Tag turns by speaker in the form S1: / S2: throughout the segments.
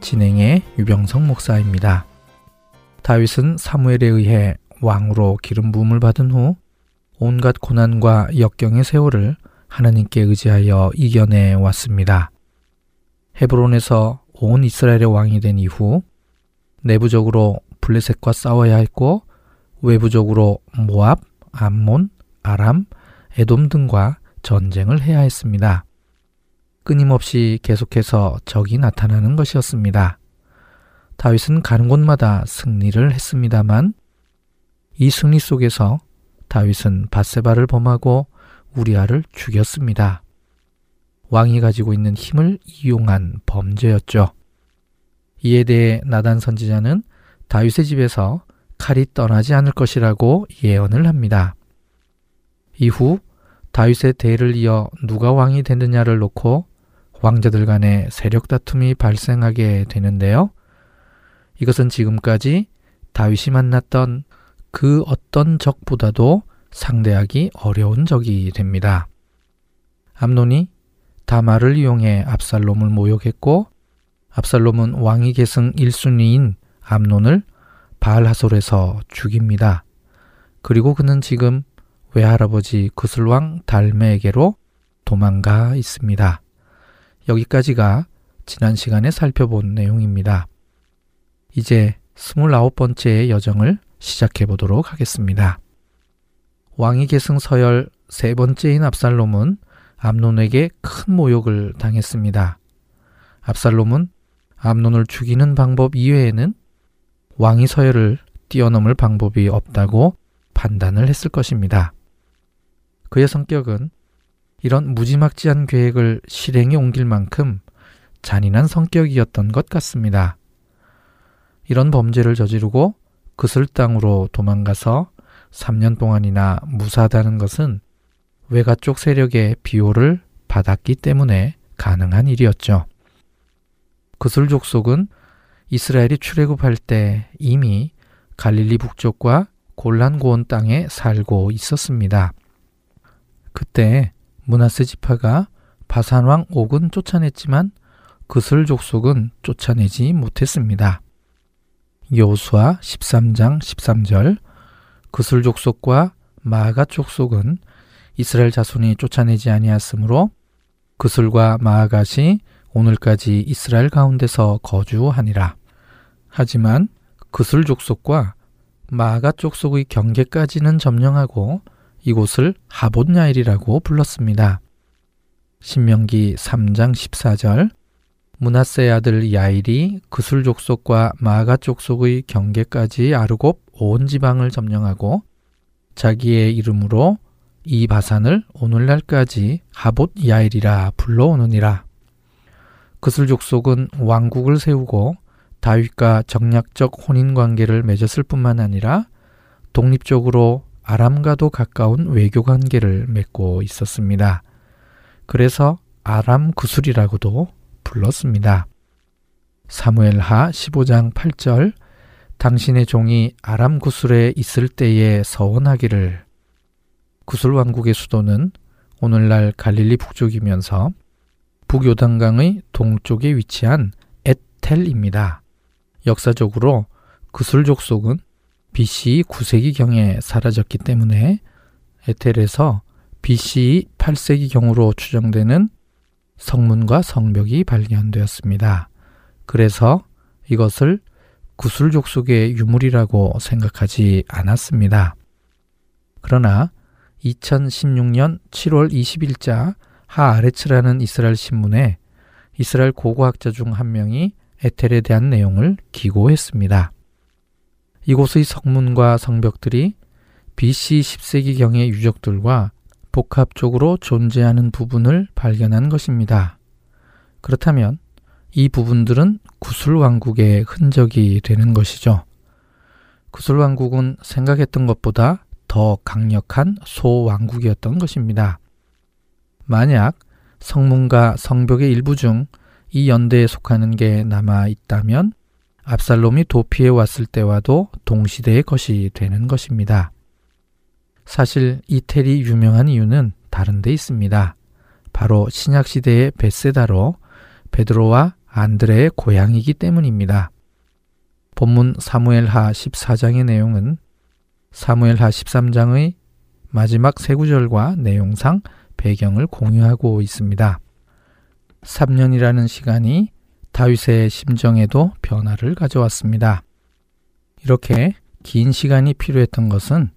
S1: 진행의 유병성 목사입니다. 다윗은 사무엘에 의해 왕으로 기름 부음을 받은 후 온갖 고난과 역경의 세월을 하나님께 의지하여 이겨내 왔습니다. 헤브론에서 온 이스라엘의 왕이 된 이후 내부적으로 블레셋과 싸워야 했고 외부적으로 모압, 암몬, 아람, 에돔 등과 전쟁을 해야 했습니다. 끊임없이 계속해서 적이 나타나는 것이었습니다. 다윗은 가는 곳마다 승리를 했습니다만 이 승리 속에서 다윗은 바세바를 범하고 우리아를 죽였습니다. 왕이 가지고 있는 힘을 이용한 범죄였죠. 이에 대해 나단 선지자는 다윗의 집에서 칼이 떠나지 않을 것이라고 예언을 합니다. 이후 다윗의 대를 이어 누가 왕이 되느냐를 놓고 왕자들 간의 세력 다툼이 발생하게 되는데요. 이것은 지금까지 다윗이 만났던 그 어떤 적보다도 상대하기 어려운 적이 됩니다. 암논이 다마를 이용해 압살롬을 모욕했고 압살롬은 왕위 계승 1순위인 암논을 바알하솔에서 죽입니다. 그리고 그는 지금 외할아버지 구슬왕 달메에게로 도망가 있습니다. 여기까지가 지난 시간에 살펴본 내용입니다. 이제 29번째의 여정을 시작해 보도록 하겠습니다. 왕위 계승 서열 세 번째인 압살롬은 암논에게 큰 모욕을 당했습니다. 압살롬은 암논을 죽이는 방법 이외에는 왕위 서열을 뛰어넘을 방법이 없다고 판단을 했을 것입니다. 그의 성격은 이런 무지막지한 계획을 실행에 옮길 만큼 잔인한 성격이었던 것 같습니다. 이런 범죄를 저지르고 그슬 땅으로 도망가서 3년 동안이나 무사하다는 것은 외가 쪽 세력의 비호를 받았기 때문에 가능한 일이었죠. 그슬 족속은 이스라엘이 출애굽할 때 이미 갈릴리 북쪽과 골란 고원 땅에 살고 있었습니다. 그때 문하세 지파가 바산왕 옥은 쫓아냈지만 그슬 족속은 쫓아내지 못했습니다. 여호수아 13장 13절 그슬 족속과 마가 족속은 이스라엘 자손이 쫓아내지 아니하므로 그슬과 마아갓이 오늘까지 이스라엘 가운데서 거주하니라. 하지만 그슬 족속과 마아갓 족속의 경계까지는 점령하고 이곳을 하봇야일이라고 불렀습니다. 신명기 3장 14절 문하세 아들 야일이 그술 족속과 마가 족속의 경계까지 아르곱 온 지방을 점령하고 자기의 이름으로 이 바산을 오늘날까지 하봇 야일이라 불러오느니라. 그술 족속은 왕국을 세우고 다윗과 정략적 혼인 관계를 맺었을 뿐만 아니라 독립적으로 아람과도 가까운 외교 관계를 맺고 있었습니다. 그래서 아람 구술이라고도 불렀습니다. 사무엘하 15장 8절 당신의 종이 아람 구술에 있을 때에 서원하기를 구술 왕국의 수도는 오늘날 갈릴리 북쪽이면서 북요단강의 동쪽에 위치한 에텔입니다. 역사적으로 구술 족속은 BC 9세기경에 사라졌기 때문에 에텔에서 BC 8세기경으로 추정되는 성문과 성벽이 발견되었습니다. 그래서 이것을 구슬족속의 유물이라고 생각하지 않았습니다. 그러나 2016년 7월 20일자 하아레츠라는 이스라엘 신문에 이스라엘 고고학자 중 한 명이 에텔에 대한 내용을 기고했습니다. 이곳의 성문과 성벽들이 BC 10세기경의 유적들과 복합적으로 존재하는 부분을 발견한 것입니다. 그렇다면 이 부분들은 구슬왕국의 흔적이 되는 것이죠. 구슬왕국은 생각했던 것보다 더 강력한 소왕국이었던 것입니다. 만약 성문과 성벽의 일부 중 이 연대에 속하는 게 남아 있다면 압살롬이 도피해 왔을 때와도 동시대의 것이 되는 것입니다. 사실 이텔이 유명한 이유는 다른 데 있습니다. 바로 신약 시대의 베세다로 베드로와 안드레의 고향이기 때문입니다. 본문 사무엘하 14장의 내용은 사무엘하 13장의 마지막 세 구절과 내용상 배경을 공유하고 있습니다. 3년이라는 시간이 다윗의 심정에도 변화를 가져왔습니다. 이렇게 긴 시간이 필요했던 것은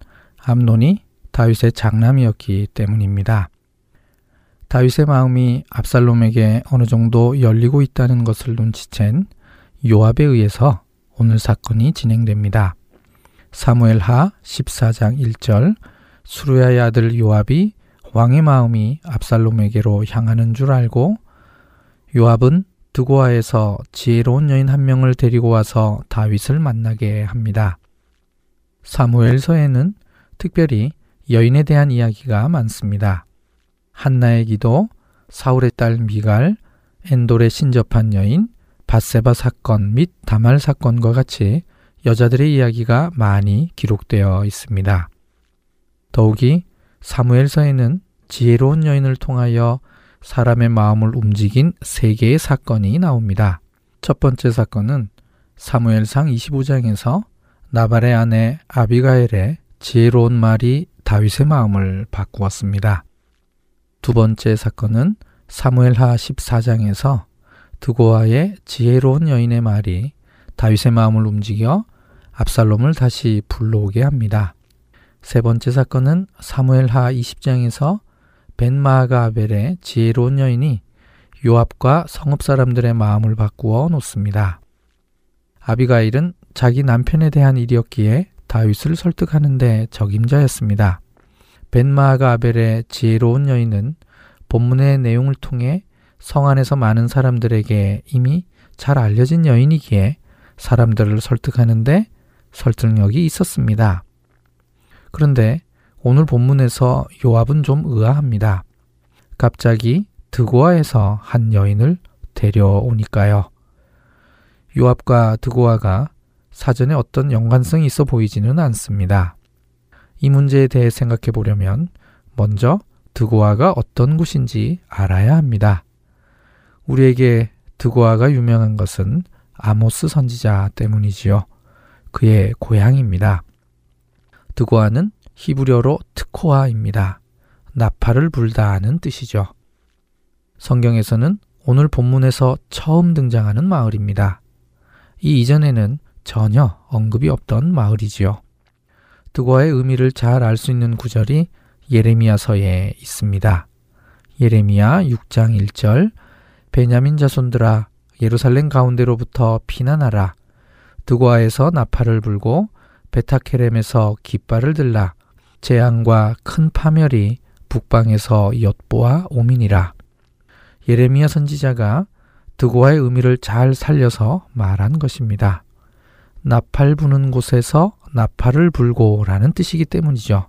S1: 암논이 다윗의 장남이었기 때문입니다. 다윗의 마음이 압살롬에게 어느 정도 열리고 있다는 것을 눈치챈 요압에 의해서 오늘 사건이 진행됩니다. 사무엘하 14장 1절 수루야의 아들 요압이 왕의 마음이 압살롬에게로 향하는 줄 알고 요압은 드고아에서 지혜로운 여인 한 명을 데리고 와서 다윗을 만나게 합니다. 사무엘서에는 특별히 여인에 대한 이야기가 많습니다. 한나의 기도, 사울의 딸 미갈, 엔돌에 신접한 여인, 바세바 사건 및 다말 사건과 같이 여자들의 이야기가 많이 기록되어 있습니다. 더욱이 사무엘서에는 지혜로운 여인을 통하여 사람의 마음을 움직인 세 개의 사건이 나옵니다. 첫 번째 사건은 사무엘상 25장에서 나발의 아내 아비가엘의 지혜로운 말이 다윗의 마음을 바꾸었습니다. 두 번째 사건은 사무엘하 14장에서 드고아의 지혜로운 여인의 말이 다윗의 마음을 움직여 압살롬을 다시 불러오게 합니다. 세 번째 사건은 사무엘하 20장에서 벤마아가 아벨의 지혜로운 여인이 요압과 성읍 사람들의 마음을 바꾸어 놓습니다. 아비가일은 자기 남편에 대한 일이었기에 다윗을 설득하는데 적임자였습니다. 벤마아가 아벨의 지혜로운 여인은 본문의 내용을 통해 성 안에서 많은 사람들에게 이미 잘 알려진 여인이기에 사람들을 설득하는데 설득력이 있었습니다. 그런데 오늘 본문에서 요압은 좀 의아합니다. 갑자기 드고아에서 한 여인을 데려오니까요. 요압과 드고아가 사전에 어떤 연관성이 있어 보이지는 않습니다. 이 문제에 대해 생각해 보려면 먼저 드고아가 어떤 곳인지 알아야 합니다. 우리에게 드고아가 유명한 것은 아모스 선지자 때문이지요. 그의 고향입니다. 드고아는 히브리어로 트코아입니다. 나팔을 불다는 뜻이죠. 성경에서는 오늘 본문에서 처음 등장하는 마을입니다. 이 이전에는 전혀 언급이 없던 마을이지요. 드고아의 의미를 잘 알 수 있는 구절이 예레미야서에 있습니다. 예레미야 6장 1절 베냐민 자손들아 예루살렘 가운데로부터 피난하라 드고아에서 나팔을 불고 베타케렘에서 깃발을 들라 재앙과 큰 파멸이 북방에서 엿보아 오민이라 예레미야 선지자가 드고아의 의미를 잘 살려서 말한 것입니다. 나팔 부는 곳에서 나팔을 불고라는 뜻이기 때문이죠.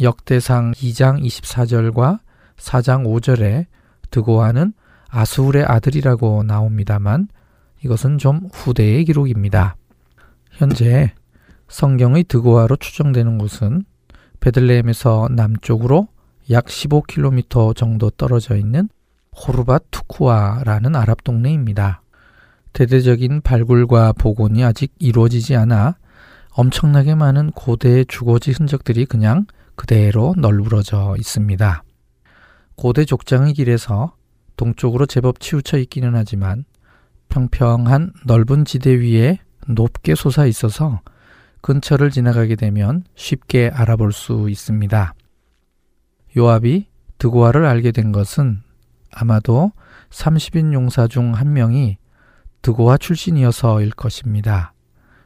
S1: 역대상 2장 24절과 4장 5절에 드고아는 아수울의 아들이라고 나옵니다만 이것은 좀 후대의 기록입니다. 현재 성경의 드고아로 추정되는 곳은 베들레헴에서 남쪽으로 약 15km 정도 떨어져 있는 호르바 투쿠아라는 아랍 동네입니다. 대대적인 발굴과 복원이 아직 이루어지지 않아 엄청나게 많은 고대의 주거지 흔적들이 그냥 그대로 널브러져 있습니다. 고대 족장의 길에서 동쪽으로 제법 치우쳐 있기는 하지만 평평한 넓은 지대 위에 높게 솟아 있어서 근처를 지나가게 되면 쉽게 알아볼 수 있습니다. 요압이 드고아를 알게 된 것은 아마도 30인 용사 중 한 명이 드고아 출신이어서일 것입니다.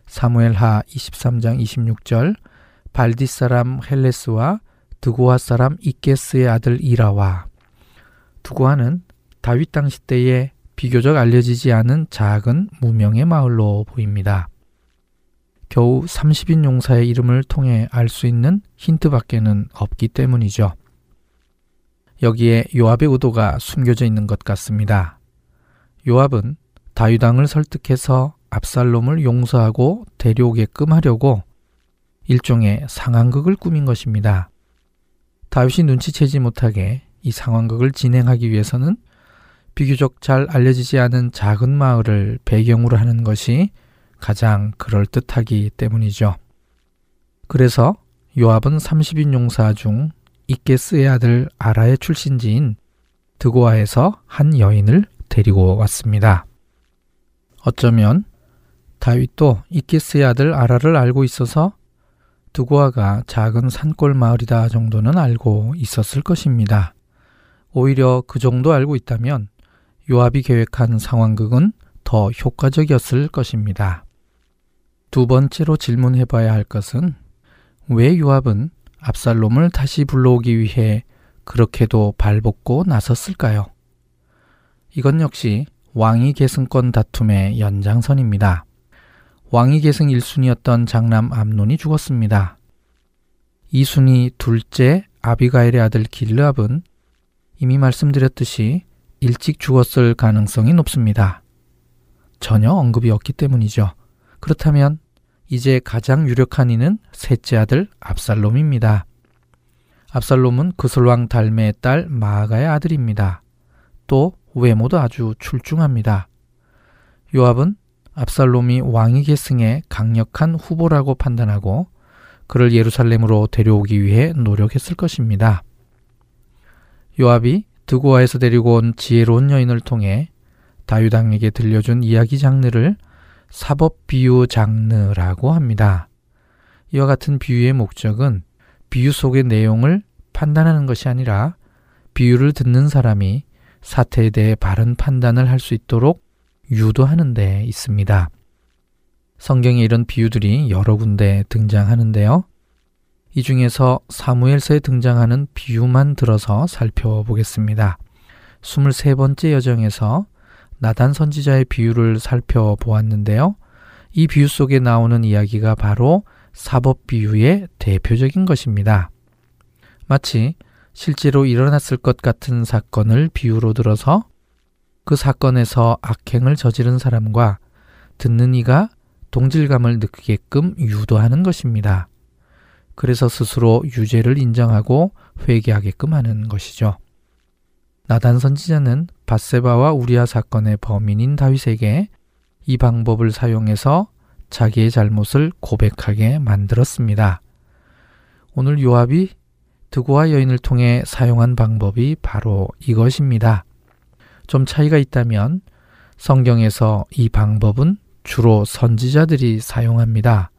S1: 사무엘하 23장 26절 발디 사람 헬레스와 드고아 사람 이케스의 아들 이라와 두고아는 다윗 당시 때에 비교적 알려지지 않은 작은 무명의 마을로 보입니다. 겨우 30인 용사의 이름을 통해 알 수 있는 힌트밖에는 없기 때문이죠. 여기에 요압의 의도가 숨겨져 있는 것 같습니다. 요압은 다윗 왕을 설득해서 압살롬을 용서하고 데려오게끔 하려고 일종의 상황극을 꾸민 것입니다. 다윗이 눈치채지 못하게 이 상황극을 진행하기 위해서는 비교적 잘 알려지지 않은 작은 마을을 배경으로 하는 것이 가장 그럴듯하기 때문이죠. 그래서 요압은 30인 용사 중 이케스의 아들 아라의 출신지인 드고아에서 한 여인을 데리고 왔습니다. 어쩌면 다윗도 이케스의 아들 아라를 알고 있어서 드고아가 작은 산골 마을이다 정도는 알고 있었을 것입니다. 오히려 그 정도 알고 있다면 요압이 계획한 상황극은 더 효과적이었을 것입니다. 두 번째로 질문해 봐야 할 것은 왜 요압은 압살롬을 다시 불러오기 위해 그렇게도 발벗고 나섰을까요? 이건 역시 왕위 계승권 다툼의 연장선입니다. 왕위 계승 1순위였던 장남 암논이 죽었습니다. 2순위 둘째 아비가일의 아들 길르압은 이미 말씀드렸듯이 일찍 죽었을 가능성이 높습니다. 전혀 언급이 없기 때문이죠. 그렇다면 이제 가장 유력한 이는 셋째 아들 압살롬입니다. 압살롬은 그슬왕 달메의 딸 마아가의 아들입니다. 또 외모도 아주 출중합니다. 요압은 압살롬이 왕위 계승에 강력한 후보라고 판단하고 그를 예루살렘으로 데려오기 위해 노력했을 것입니다. 요압이 드고아에서 데리고 온 지혜로운 여인을 통해 다윗 왕에게 들려준 이야기 장르를 사법 비유 장르라고 합니다. 이와 같은 비유의 목적은 비유 속의 내용을 판단하는 것이 아니라 비유를 듣는 사람이 사태에 대해 바른 판단을 할 수 있도록 유도하는 데 있습니다. 성경에 이런 비유들이 여러 군데 등장하는데요. 이 중에서 사무엘서에 등장하는 비유만 들어서 살펴보겠습니다. 23번째 여정에서 나단 선지자의 비유를 살펴보았는데요. 이 비유 속에 나오는 이야기가 바로 사법 비유의 대표적인 것입니다. 마치 실제로 일어났을 것 같은 사건을 비유로 들어서 그 사건에서 악행을 저지른 사람과 듣는 이가 동질감을 느끼게끔 유도하는 것입니다. 그래서 스스로 유죄를 인정하고 회개하게끔 하는 것이죠. 나단 선지자는 바세바와 우리아 사건의 범인인 다윗에게 이 방법을 사용해서 자기의 잘못을 고백하게 만들었습니다. 오늘 요압이 드고와 여인을 통해 사용한 방법이 바로 이것입니다. 좀 차이가 있다면 성경에서 이 방법은 주로 선지자들이 사용합니다.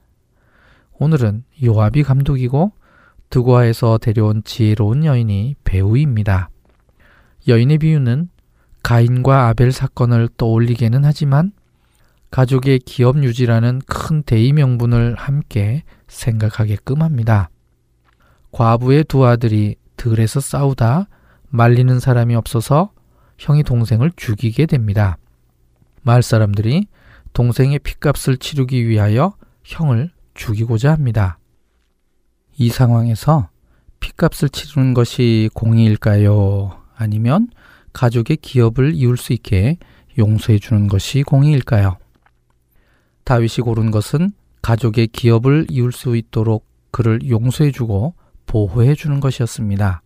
S1: 오늘은 요압이 감독이고 드고아에서 데려온 지혜로운 여인이 배우입니다. 여인의 비유는 가인과 아벨 사건을 떠올리게는 하지만 가족의 기업 유지라는 큰 대의 명분을 함께 생각하게끔 합니다. 과부의 두 아들이 들에서 싸우다 말리는 사람이 없어서 형이 동생을 죽이게 됩니다. 마을 사람들이 동생의 핏값을 치르기 위하여 형을 죽이고자 합니다. 이 상황에서 핏값을 치르는 것이 공의일까요? 아니면 가족의 기업을 이을 수 있게 용서해 주는 것이 공의일까요? 다윗이 고른 것은 가족의 기업을 이을 수 있도록 그를 용서해 주고 보호해 주는 것이었습니다.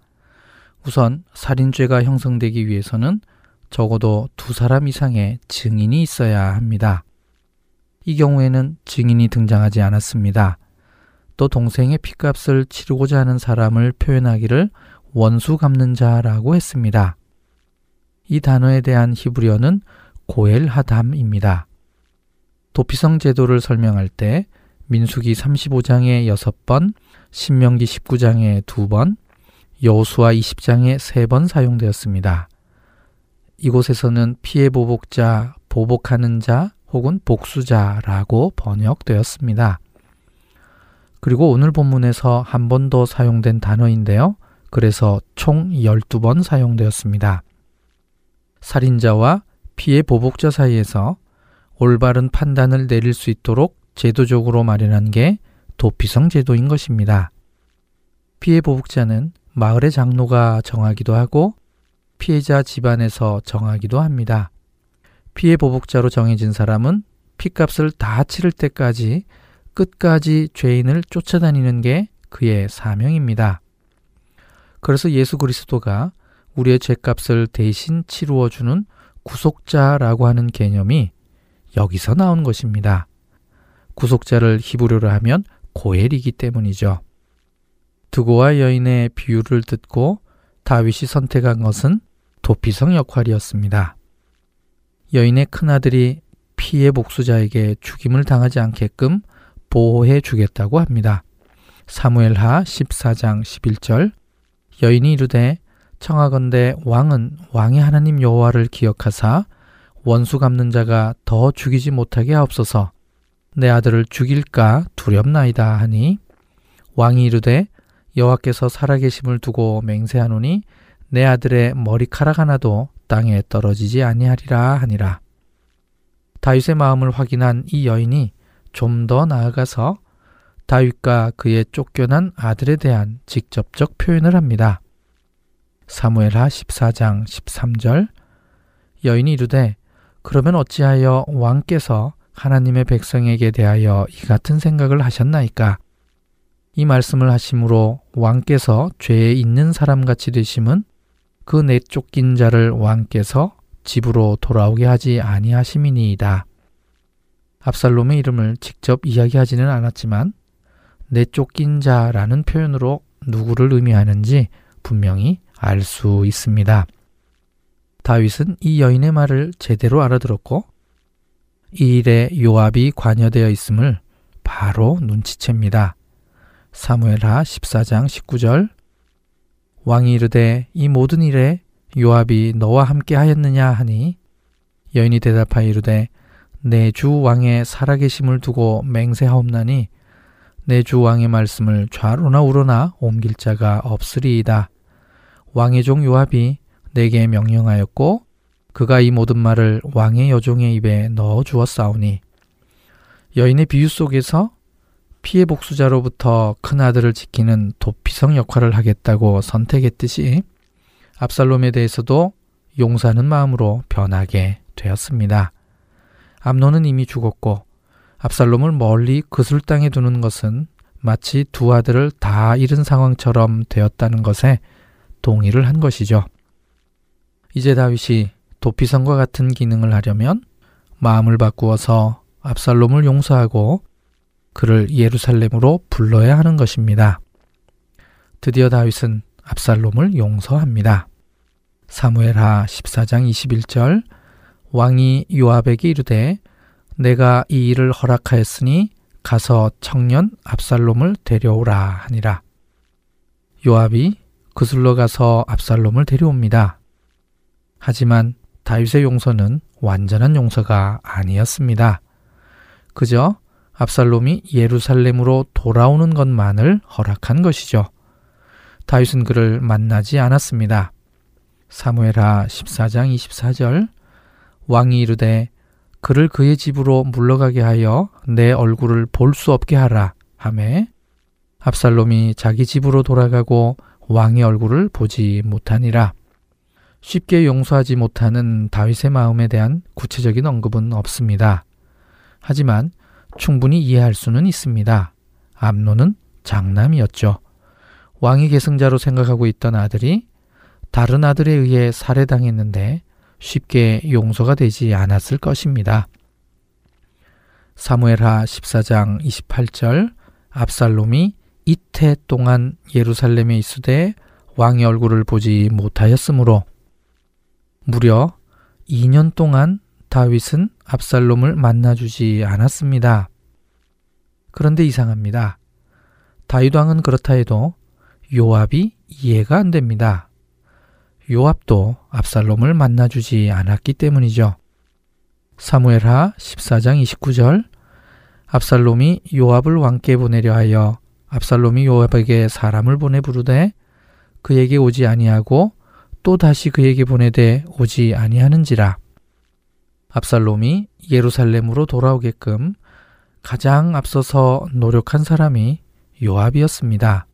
S1: 우선 살인죄가 형성되기 위해서는 적어도 두 사람 이상의 증인이 있어야 합니다. 이 경우에는 증인이 등장하지 않았습니다. 또 동생의 피값을 치르고자 하는 사람을 표현하기를 원수 갚는 자라고 했습니다. 이 단어에 대한 히브리어는 고엘하담입니다. 도피성 제도를 설명할 때 민수기 35장에 6번, 신명기 19장에 2번, 여호수아 20장에 3번 사용되었습니다. 이곳에서는 피해 보복자, 보복하는 자 혹은 복수자라고 번역되었습니다. 그리고 오늘 본문에서 한 번 더 사용된 단어인데요. 그래서 총 12번 사용되었습니다. 살인자와 피해 보복자 사이에서 올바른 판단을 내릴 수 있도록 제도적으로 마련한 게 도피성 제도인 것입니다. 피해 보복자는 마을의 장로가 정하기도 하고 피해자 집안에서 정하기도 합니다. 피해 보복자로 정해진 사람은 피값을 다 치를 때까지 끝까지 죄인을 쫓아다니는 게 그의 사명입니다. 그래서 예수 그리스도가 우리의 죄값을 대신 치루어 주는 구속자라고 하는 개념이 여기서 나온 것입니다. 구속자를 히브리어로 하면 고엘이기 때문이죠. 두고와 여인의 비유를 듣고 다윗이 선택한 것은 도피성 역할이었습니다. 여인의 큰아들이 피해 복수자에게 죽임을 당하지 않게끔 보호해 주겠다고 합니다. 사무엘하 14장 11절 여인이 이르되 청하건대 왕은 왕의 하나님 여호와를 기억하사 원수 갚는 자가 더 죽이지 못하게 하옵소서 내 아들을 죽일까 두렵나이다 하니 왕이 이르되 여호와께서 살아계심을 두고 맹세하노니 내 아들의 머리카락 하나도 땅에 떨어지지 아니하리라 하니라. 다윗의 마음을 확인한 이 여인이 좀 더 나아가서 다윗과 그의 쫓겨난 아들에 대한 직접적 표현을 합니다. 사무엘하 14장 13절 여인이 이르되 그러면 어찌하여 왕께서 하나님의 백성에게 대하여 이 같은 생각을 하셨나이까? 이 말씀을 하심으로 왕께서 죄에 있는 사람 같이 되심은 그 내쫓긴 자를 왕께서 집으로 돌아오게 하지 아니하심이니이다. 압살롬의 이름을 직접 이야기하지는 않았지만 내쫓긴 자라는 표현으로 누구를 의미하는지 분명히 알 수 있습니다. 다윗은 이 여인의 말을 제대로 알아들었고 이 일에 요압이 관여되어 있음을 바로 눈치챕니다. 사무엘하 14장 19절 왕이 이르되 이 모든 일에 요압이 너와 함께 하였느냐 하니 여인이 대답하여 이르되 내 주 왕의 살아계심을 두고 맹세하옵나니 내 주 왕의 말씀을 좌로나 우로나 옮길 자가 없으리이다. 왕의 종 요압이 내게 명령하였고 그가 이 모든 말을 왕의 여종의 입에 넣어 주었사오니 여인의 비유 속에서 피해 복수자로부터 큰 아들을 지키는 도피성 역할을 하겠다고 선택했듯이 압살롬에 대해서도 용서하는 마음으로 변하게 되었습니다. 암론은 이미 죽었고 압살롬을 멀리 그술 땅에 두는 것은 마치 두 아들을 다 잃은 상황처럼 되었다는 것에 동의를 한 것이죠. 이제 다윗이 도피성과 같은 기능을 하려면 마음을 바꾸어서 압살롬을 용서하고 그를 예루살렘으로 불러야 하는 것입니다. 드디어 다윗은 압살롬을 용서합니다. 사무엘하 14장 21절 왕이 요압에게 이르되 내가 이 일을 허락하였으니 가서 청년 압살롬을 데려오라 하니라. 요압이 그슬러 가서 압살롬을 데려옵니다. 하지만 다윗의 용서는 완전한 용서가 아니었습니다. 그저 압살롬이 예루살렘으로 돌아오는 것만을 허락한 것이죠. 다윗은 그를 만나지 않았습니다. 사무엘하 14장 24절 왕이 이르되 그를 그의 집으로 물러가게 하여 내 얼굴을 볼 수 없게 하라 하매 압살롬이 자기 집으로 돌아가고 왕의 얼굴을 보지 못하니라. 쉽게 용서하지 못하는 다윗의 마음에 대한 구체적인 언급은 없습니다. 하지만 충분히 이해할 수는 있습니다. 암노는 장남이었죠. 왕이 계승자로 생각하고 있던 아들이 다른 아들에 의해 살해당했는데 쉽게 용서가 되지 않았을 것입니다. 사무엘하 14장 28절 압살롬이 이태 동안 예루살렘에 있으되 왕의 얼굴을 보지 못하였으므로 무려 2년 동안 다윗은 압살롬을 만나주지 않았습니다. 그런데 이상합니다. 다윗 왕은 그렇다 해도 요압이 이해가 안 됩니다. 요압도 압살롬을 만나주지 않았기 때문이죠. 사무엘하 14장 29절 압살롬이 요압을 왕께 보내려 하여 압살롬이 요압에게 사람을 보내 부르되 그에게 오지 아니하고 또 다시 그에게 보내되 오지 아니하는지라 압살롬이 예루살렘으로 돌아오게끔 가장 앞서서 노력한 사람이 요압이었습니다.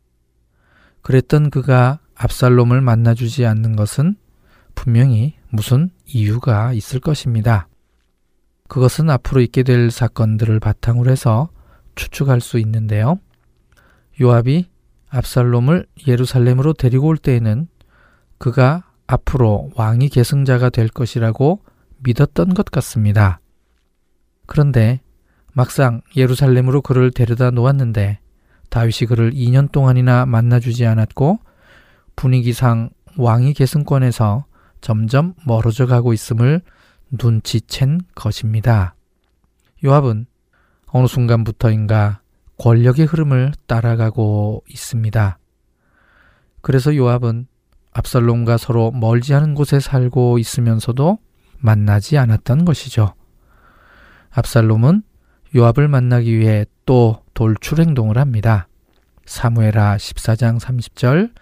S1: 그랬던 그가 압살롬을 만나주지 않는 것은 분명히 무슨 이유가 있을 것입니다. 그것은 앞으로 있게 될 사건들을 바탕으로 해서 추측할 수 있는데요. 요압이 압살롬을 예루살렘으로 데리고 올 때에는 그가 앞으로 왕이 계승자가 될 것이라고 믿었던 것 같습니다. 그런데 막상 예루살렘으로 그를 데려다 놓았는데 다윗이 그를 2년 동안이나 만나주지 않았고 분위기상 왕이 계승권에서 점점 멀어져 가고 있음을 눈치챈 것입니다. 요압은 어느 순간부터인가 권력의 흐름을 따라가고 있습니다. 그래서 요압은 압살롬과 서로 멀지 않은 곳에 살고 있으면서도 만나지 않았던 것이죠. 압살롬은 요압을 만나기 위해 또 돌출 행동을 합니다. 사무에라 14장 30절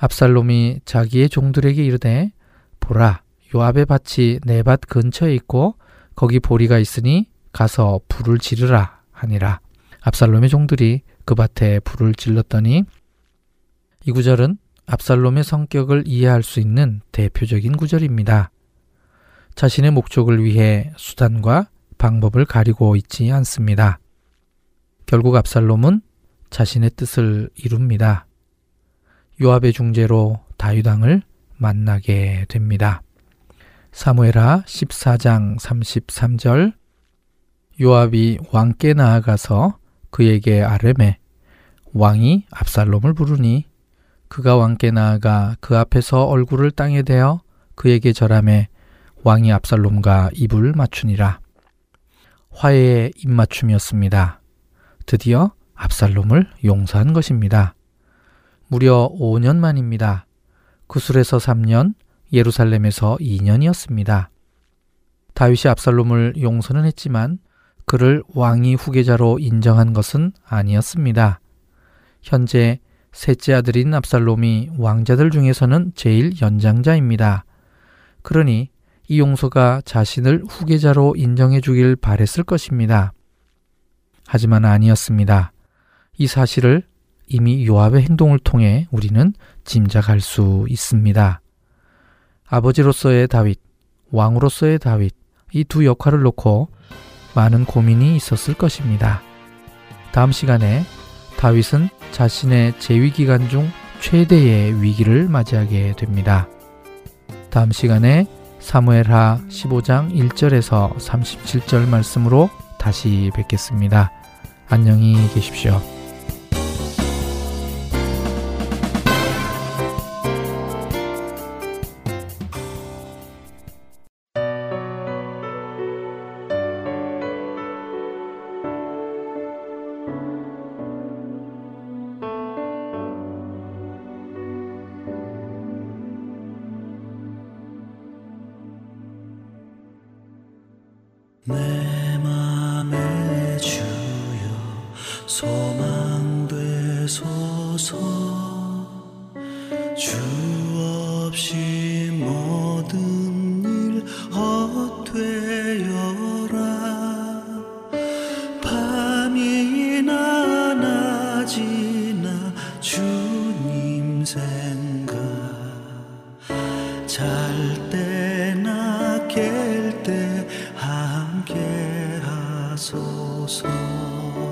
S1: 압살롬이 자기의 종들에게 이르되 보라 요압의 밭이 내 밭 근처에 있고 거기 보리가 있으니 가서 불을 지르라 하니라. 압살롬의 종들이 그 밭에 불을 질렀더니 이 구절은 압살롬의 성격을 이해할 수 있는 대표적인 구절입니다. 자신의 목적을 위해 수단과 방법을 가리고 있지 않습니다. 결국 압살롬은 자신의 뜻을 이룹니다. 요압의 중재로 다윗왕을 만나게 됩니다. 사무엘하 14장 33절 요압이 왕께 나아가서 그에게 아뢰매 왕이 압살롬을 부르니 그가 왕께 나아가 그 앞에서 얼굴을 땅에 대어 그에게 절함해 왕이 압살롬과 입을 맞추니라. 화해의 입맞춤이었습니다. 드디어 압살롬을 용서한 것입니다. 무려 5년 만입니다. 구술에서 3년, 예루살렘에서 2년이었습니다. 다윗이 압살롬을 용서는 했지만 그를 왕위 후계자로 인정한 것은 아니었습니다. 현재 셋째 아들인 압살롬이 왕자들 중에서는 제일 연장자입니다. 그러니 이 용서가 자신을 후계자로 인정해 주길 바랬을 것입니다. 하지만 아니었습니다. 이 사실을 이미 요압의 행동을 통해 우리는 짐작할 수 있습니다. 아버지로서의 다윗, 왕으로서의 다윗, 이 두 역할을 놓고 많은 고민이 있었을 것입니다. 다음 시간에 다윗은 자신의 재위 기간 중 최대의 위기를 맞이하게 됩니다. 다음 시간에 사무엘하 15장 1절에서 37절 말씀으로 다시 뵙겠습니다. 안녕히 계십시오.
S2: 주는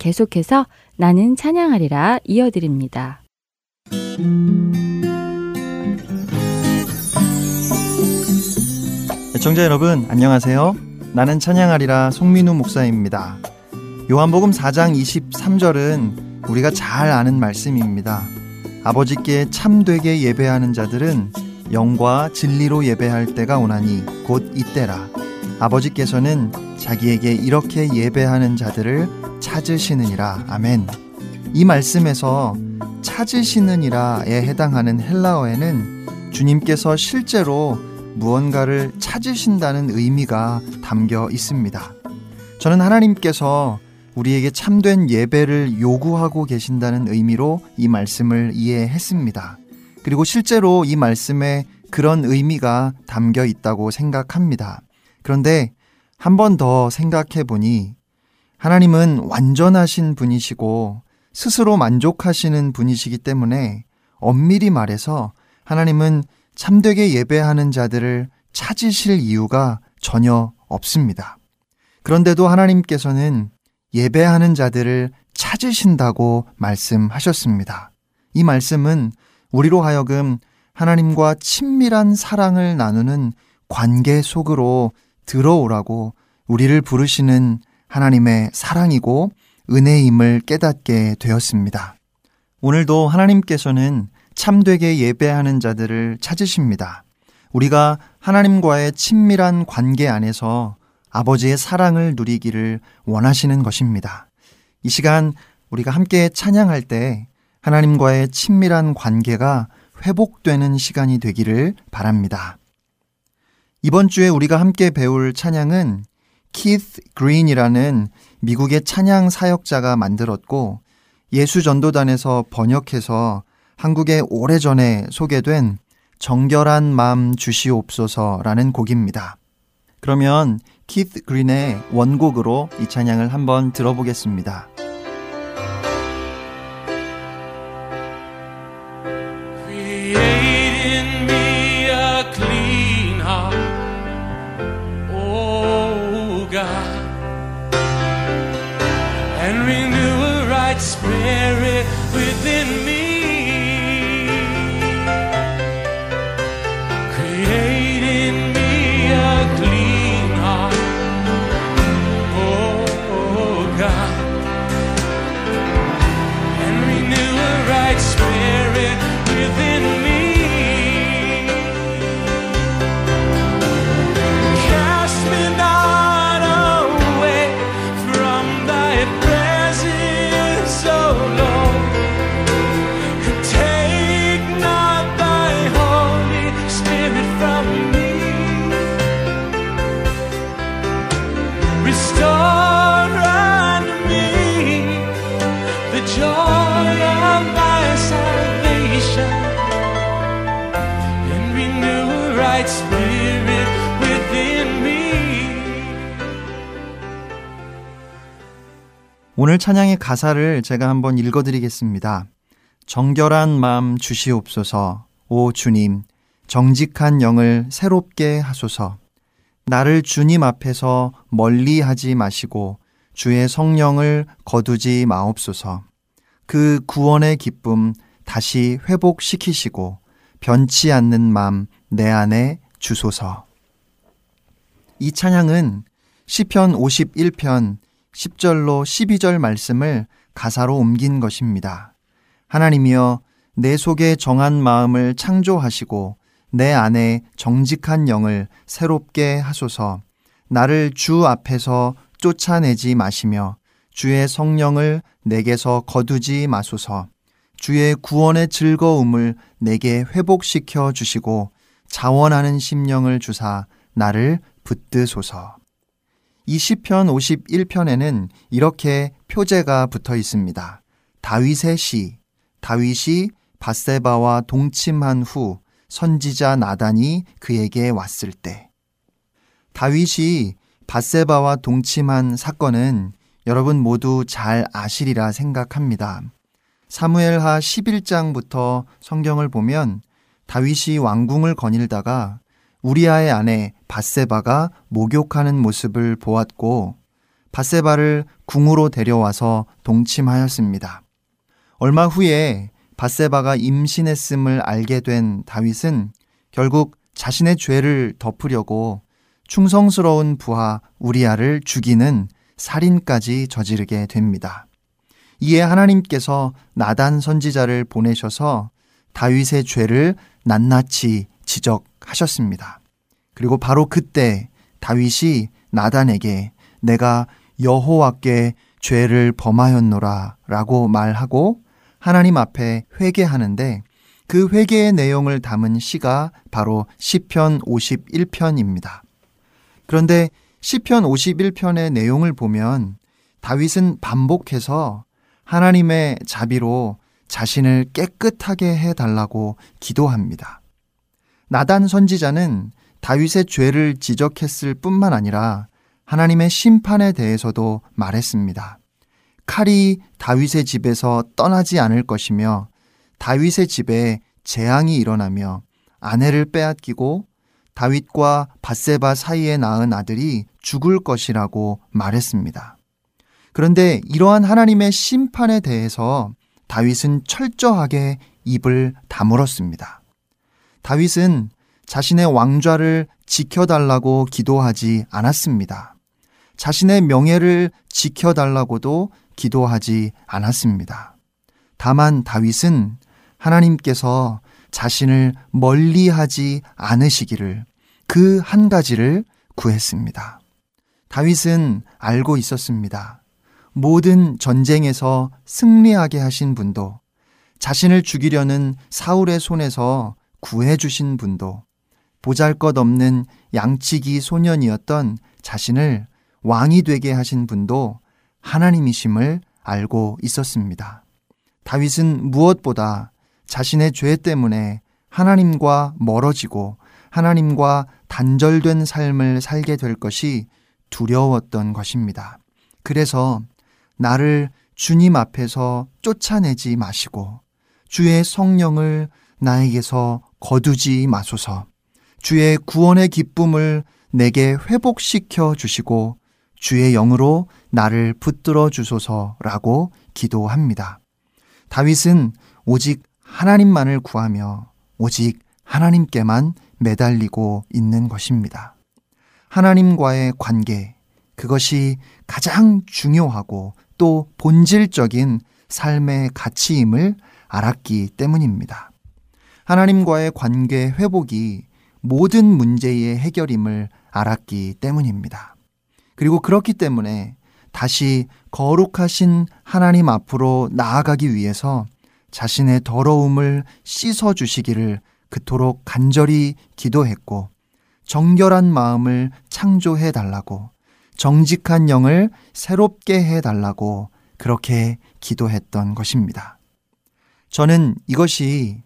S3: 계속해서 나는 찬양하리라 이어드립니다.
S2: 애청자 여러분 안녕하세요. 나는 찬양하리라 송민우 목사입니다. 요한복음 4장 23절은 우리가 잘 아는 말씀입니다. 아버지께 참되게 예배하는 자들은 영과 진리로 예배할 때가 오나니 곧 이때라. 아버지께서는 자기에게 이렇게 예배하는 자들을 찾으시느니라. 아멘. 이 말씀에서 찾으시느니라에 해당하는 헬라어에는 주님께서 실제로 무언가를 찾으신다는 의미가 담겨 있습니다. 저는 하나님께서 우리에게 참된 예배를 요구하고 계신다는 의미로 이 말씀을 이해했습니다. 그리고 실제로 이 말씀에 그런 의미가 담겨 있다고 생각합니다. 그런데 한 번 더 생각해 보니 하나님은 완전하신 분이시고 스스로 만족하시는 분이시기 때문에 엄밀히 말해서 하나님은 참되게 예배하는 자들을 찾으실 이유가 전혀 없습니다. 그런데도 하나님께서는 예배하는 자들을 찾으신다고 말씀하셨습니다. 이 말씀은 우리로 하여금 하나님과 친밀한 사랑을 나누는 관계 속으로 들어오라고 우리를 부르시는 하나님의 사랑이고 은혜임을 깨닫게 되었습니다. 오늘도 하나님께서는 참되게 예배하는 자들을 찾으십니다. 우리가 하나님과의 친밀한 관계 안에서 아버지의 사랑을 누리기를 원하시는 것입니다. 이 시간 우리가 함께 찬양할 때 하나님과의 친밀한 관계가 회복되는 시간이 되기를 바랍니다. 이번 주에 우리가 함께 배울 찬양은 키스 그린이라는 미국의 찬양 사역자가 만들었고 예수 전도단에서 번역해서 한국에 오래전에 소개된 정결한 마음 주시옵소서라는 곡입니다. 그러면 키스 그린의 원곡으로 이 찬양을 한번 들어보겠습니다. 오늘 찬양의 가사를 제가 한번 읽어드리겠습니다. 정결한 마음 주시옵소서, 오 주님, 정직한 영을 새롭게 하소서. 나를 주님 앞에서 멀리 하지 마시고 주의 성령을 거두지 마옵소서. 그 구원의 기쁨 다시 회복시키시고 변치 않는 마음 내 안에 주소서. 이 찬양은 시편 51편 10절로 12절 말씀을 가사로 옮긴 것입니다. 하나님이여 내 속에 정한 마음을 창조하시고 내 안에 정직한 영을 새롭게 하소서 나를 주 앞에서 쫓아내지 마시며 주의 성령을 내게서 거두지 마소서 주의 구원의 즐거움을 내게 회복시켜 주시고 자원하는 심령을 주사 나를 붙드소서. 이 시편 51편에는 이렇게 표제가 붙어 있습니다. 다윗의 시, 다윗이 바세바와 동침한 후 선지자 나단이 그에게 왔을 때. 다윗이 바세바와 동침한 사건은 여러분 모두 잘 아시리라 생각합니다. 사무엘하 11장부터 성경을 보면 다윗이 왕궁을 거닐다가 우리아의 아내 바세바가 목욕하는 모습을 보았고 바세바를 궁으로 데려와서 동침하였습니다. 얼마 후에 바세바가 임신했음을 알게 된 다윗은 결국 자신의 죄를 덮으려고 충성스러운 부하 우리아를 죽이는 살인까지 저지르게 됩니다. 이에 하나님께서 나단 선지자를 보내셔서 다윗의 죄를 낱낱이 지적하셨습니다. 그리고 바로 그때 다윗이 나단에게 내가 여호와께 죄를 범하였노라 라고 말하고 하나님 앞에 회개하는데 그 회개의 내용을 담은 시가 바로 시편 51편입니다. 그런데 시편 51편의 내용을 보면 다윗은 반복해서 하나님의 자비로 자신을 깨끗하게 해 달라고 기도합니다. 나단 선지자는 다윗의 죄를 지적했을 뿐만 아니라 하나님의 심판에 대해서도 말했습니다. 칼이 다윗의 집에서 떠나지 않을 것이며 다윗의 집에 재앙이 일어나며 아내를 빼앗기고 다윗과 바세바 사이에 낳은 아들이 죽을 것이라고 말했습니다. 그런데 이러한 하나님의 심판에 대해서 다윗은 철저하게 입을 다물었습니다. 다윗은 자신의 왕좌를 지켜달라고 기도하지 않았습니다. 자신의 명예를 지켜달라고도 기도하지 않았습니다. 다만 다윗은 하나님께서 자신을 멀리 하지 않으시기를 그 한 가지를 구했습니다. 다윗은 알고 있었습니다. 모든 전쟁에서 승리하게 하신 분도 자신을 죽이려는 사울의 손에서 구해주신 분도 보잘 것 없는 양치기 소년이었던 자신을 왕이 되게 하신 분도 하나님이심을 알고 있었습니다. 다윗은 무엇보다 자신의 죄 때문에 하나님과 멀어지고 하나님과 단절된 삶을 살게 될 것이 두려웠던 것입니다. 그래서 나를 주님 앞에서 쫓아내지 마시고 주의 성령을 나에게서 거두지 마소서 주의 구원의 기쁨을 내게 회복시켜 주시고 주의 영으로 나를 붙들어 주소서라고 기도합니다. 다윗은 오직 하나님만을 구하며 오직 하나님께만 매달리고 있는 것입니다. 하나님과의 관계, 그것이 가장 중요하고 또 본질적인 삶의 가치임을 알았기 때문입니다. 하나님과의 관계 회복이 모든 문제의 해결임을 알았기 때문입니다. 그리고 그렇기 때문에 다시 거룩하신 하나님 앞으로 나아가기 위해서 자신의 더러움을 씻어 주시기를 그토록 간절히 기도했고 정결한 마음을 창조해 달라고 정직한 영을 새롭게 해 달라고 그렇게 기도했던 것입니다. 저는 이것이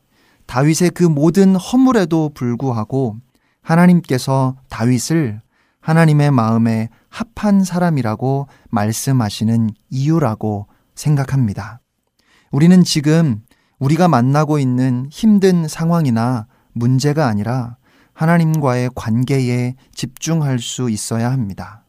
S2: 다윗의 그 모든 허물에도 불구하고 하나님께서 다윗을 하나님의 마음에 합한 사람이라고 말씀하시는 이유라고 생각합니다. 우리는 지금 우리가 만나고 있는 힘든 상황이나 문제가 아니라 하나님과의 관계에 집중할 수 있어야 합니다.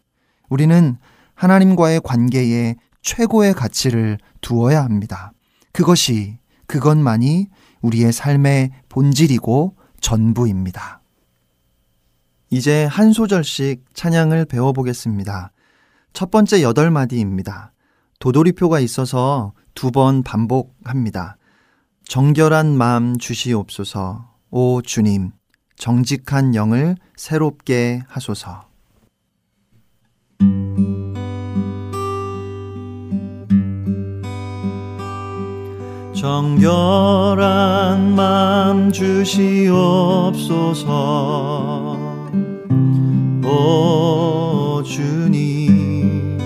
S2: 우리는 하나님과의 관계에 최고의 가치를 두어야 합니다. 그것이, 그것만이 우리의 삶의 본질이고 전부입니다. 이제 한 소절씩 찬양을 배워보겠습니다. 첫 번째 여덟 마디입니다. 도돌이표가 있어서 두 번 반복합니다. 정결한 마음 주시옵소서, 오 주님, 정직한 영을 새롭게 하소서. 정결한 마음 주시옵소서, 오 주님.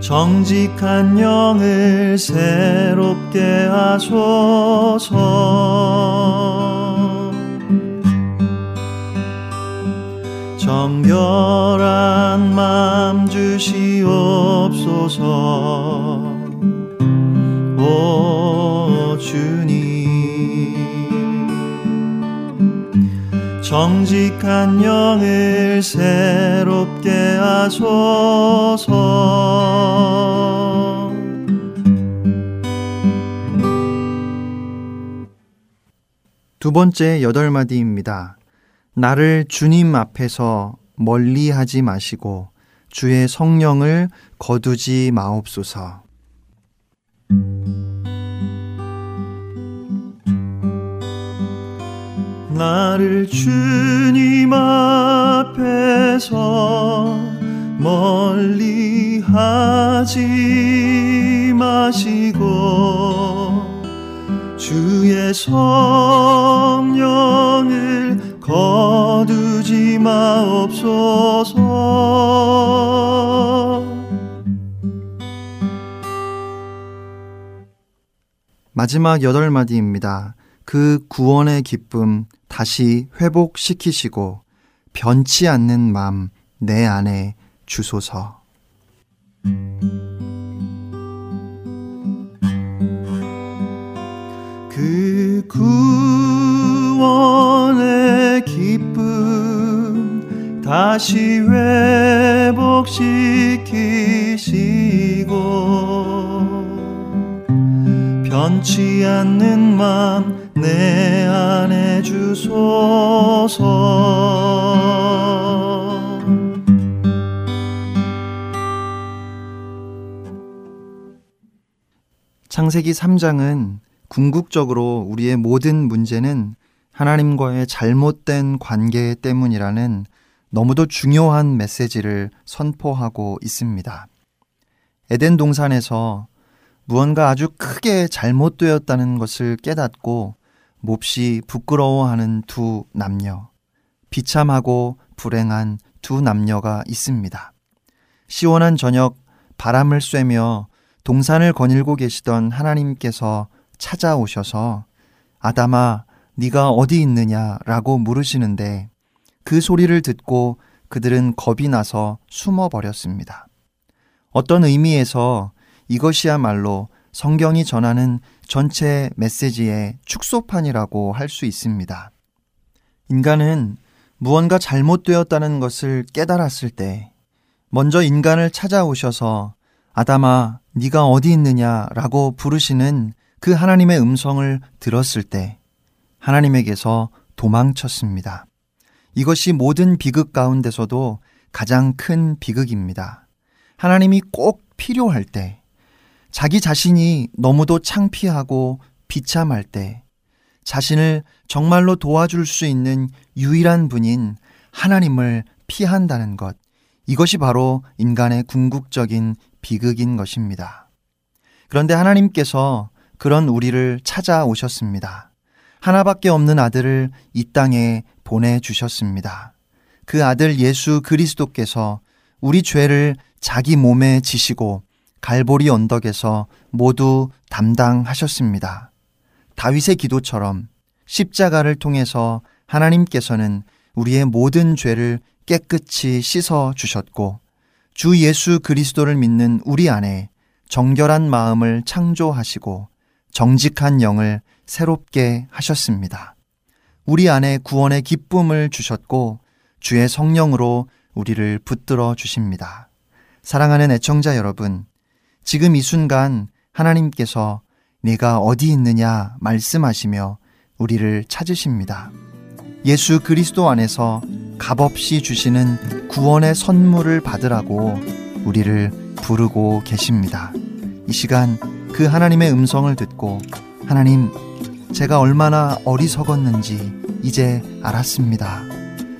S2: 정직한 영을 새롭게 하소서. 정결한 맘 주시옵소서. 오 주님 정직한 영을 새롭게 하소서 두 번째 여덟 마디입니다. 나를 주님 앞에서 멀리 하지 마시고 주의 성령을 거두지 마옵소서. 나를 주님 앞에서 멀리 하지 마시고 주의 성령을 거두지 마옵소서 마지막 여덟 마디입니다. 그 구원의 기쁨 다시 회복시키시고 변치 않는 맘내 안에 주소서. 그 구원의 기쁨 다시 회복시키시고 변치 않는 맘 내 안에 주소서 창세기 3장은 궁극적으로 우리의 모든 문제는 하나님과의 잘못된 관계 때문이라는 너무도 중요한 메시지를 선포하고 있습니다. 에덴 동산에서 무언가 아주 크게 잘못되었다는 것을 깨닫고 몹시 부끄러워하는 두 남녀, 비참하고 불행한 두 남녀가 있습니다. 시원한 저녁 바람을 쐬며 동산을 거닐고 계시던 하나님께서 찾아오셔서 아담아 네가 어디 있느냐라고 물으시는데 그 소리를 듣고 그들은 겁이 나서 숨어 버렸습니다. 어떤 의미에서 이것이야말로 성경이 전하는 전체 메시지의 축소판이라고 할 수 있습니다. 인간은 무언가 잘못되었다는 것을 깨달았을 때 먼저 인간을 찾아오셔서 아담아 네가 어디 있느냐라고 부르시는 그 하나님의 음성을 들었을 때 하나님에게서 도망쳤습니다. 이것이 모든 비극 가운데서도 가장 큰 비극입니다. 하나님이 꼭 필요할 때, 자기 자신이 너무도 창피하고 비참할 때, 자신을 정말로 도와줄 수 있는 유일한 분인 하나님을 피한다는 것, 이것이 바로 인간의 궁극적인 비극인 것입니다. 그런데 하나님께서 그런 우리를 찾아오셨습니다. 하나밖에 없는 아들을 이 땅에 보내주셨습니다. 그 아들 예수 그리스도께서 우리 죄를 자기 몸에 지시고 갈보리 언덕에서 모두 담당하셨습니다. 다윗의 기도처럼 십자가를 통해서 하나님께서는 우리의 모든 죄를 깨끗이 씻어 주셨고 주 예수 그리스도를 믿는 우리 안에 정결한 마음을 창조하시고 정직한 영을 새롭게 하셨습니다. 우리 안에 구원의 기쁨을 주셨고 주의 성령으로 우리를 붙들어 주십니다. 사랑하는 애청자 여러분, 지금 이 순간 하나님께서 내가 어디 있느냐 말씀하시며 우리를 찾으십니다. 예수 그리스도 안에서 값없이 주시는 구원의 선물을 받으라고 우리를 부르고 계십니다. 이 시간 그 하나님의 음성을 듣고 하나님, 제가 얼마나 어리석었는지 이제 알았습니다.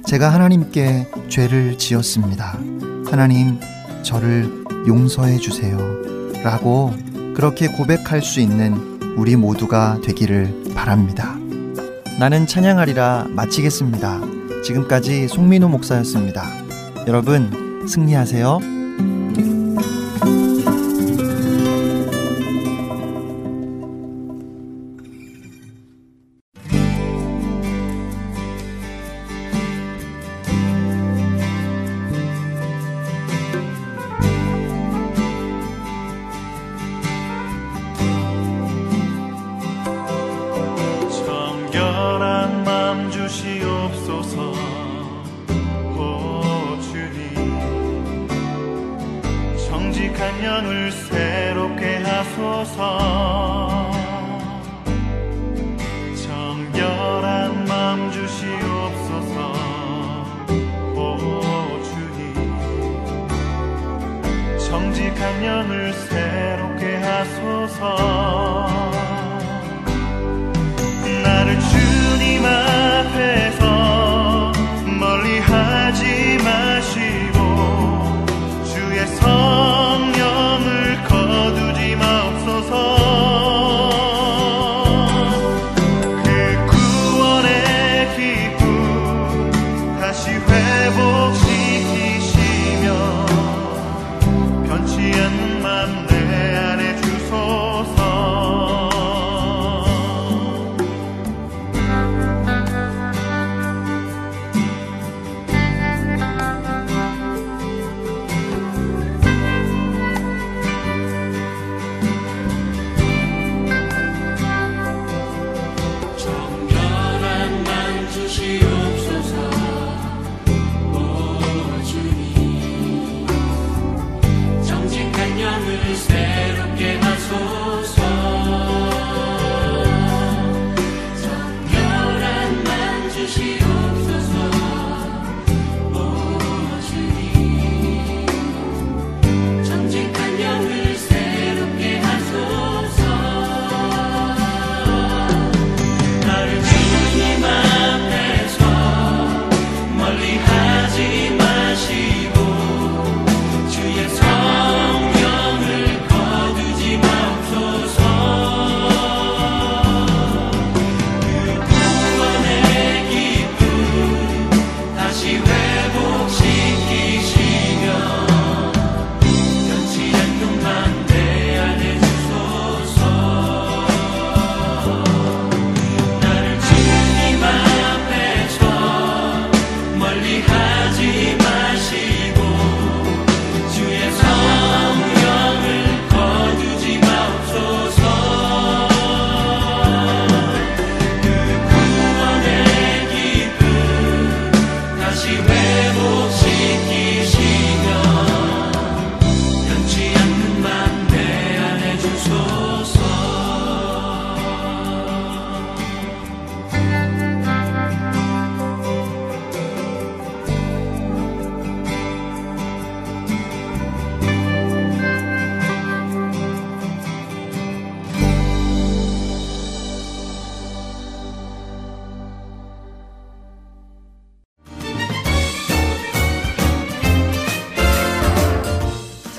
S2: 제가 하나님께 죄를 지었습니다. 하나님, 저를 용서해 주세요. 라고 그렇게 고백할 수 있는 우리 모두가 되기를 바랍니다. 나는 찬양하리라 마치겠습니다. 지금까지 송민호 목사였습니다. 여러분, 승리하세요.
S4: 영을 새롭게 하소서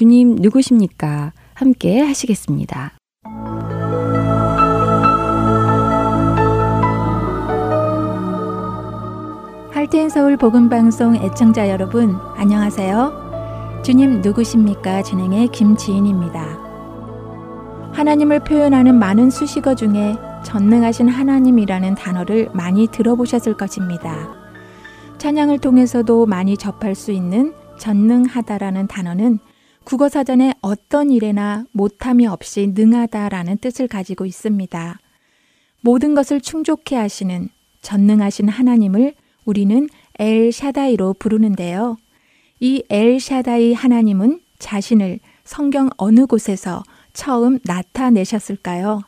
S3: 주님 누구십니까? 함께 하시겠습니다.
S5: 할텐 서울 복음 방송 애청자 여러분 안녕하세요. 주님 누구십니까? 진행의 김지인입니다. 하나님을 표현하는 많은 수식어 중에 전능하신 하나님이라는 단어를 많이 들어보셨을 것입니다. 찬양을 통해서도 많이 접할 수 있는 전능하다라는 단어는 국어 사전에 어떤 일에나 못함이 없이 능하다라는 뜻을 가지고 있습니다. 모든 것을 충족해 하시는 전능하신 하나님을 우리는 엘 샤다이로 부르는데요. 이 엘 샤다이 하나님은 자신을 성경 어느 곳에서 처음 나타내셨을까요?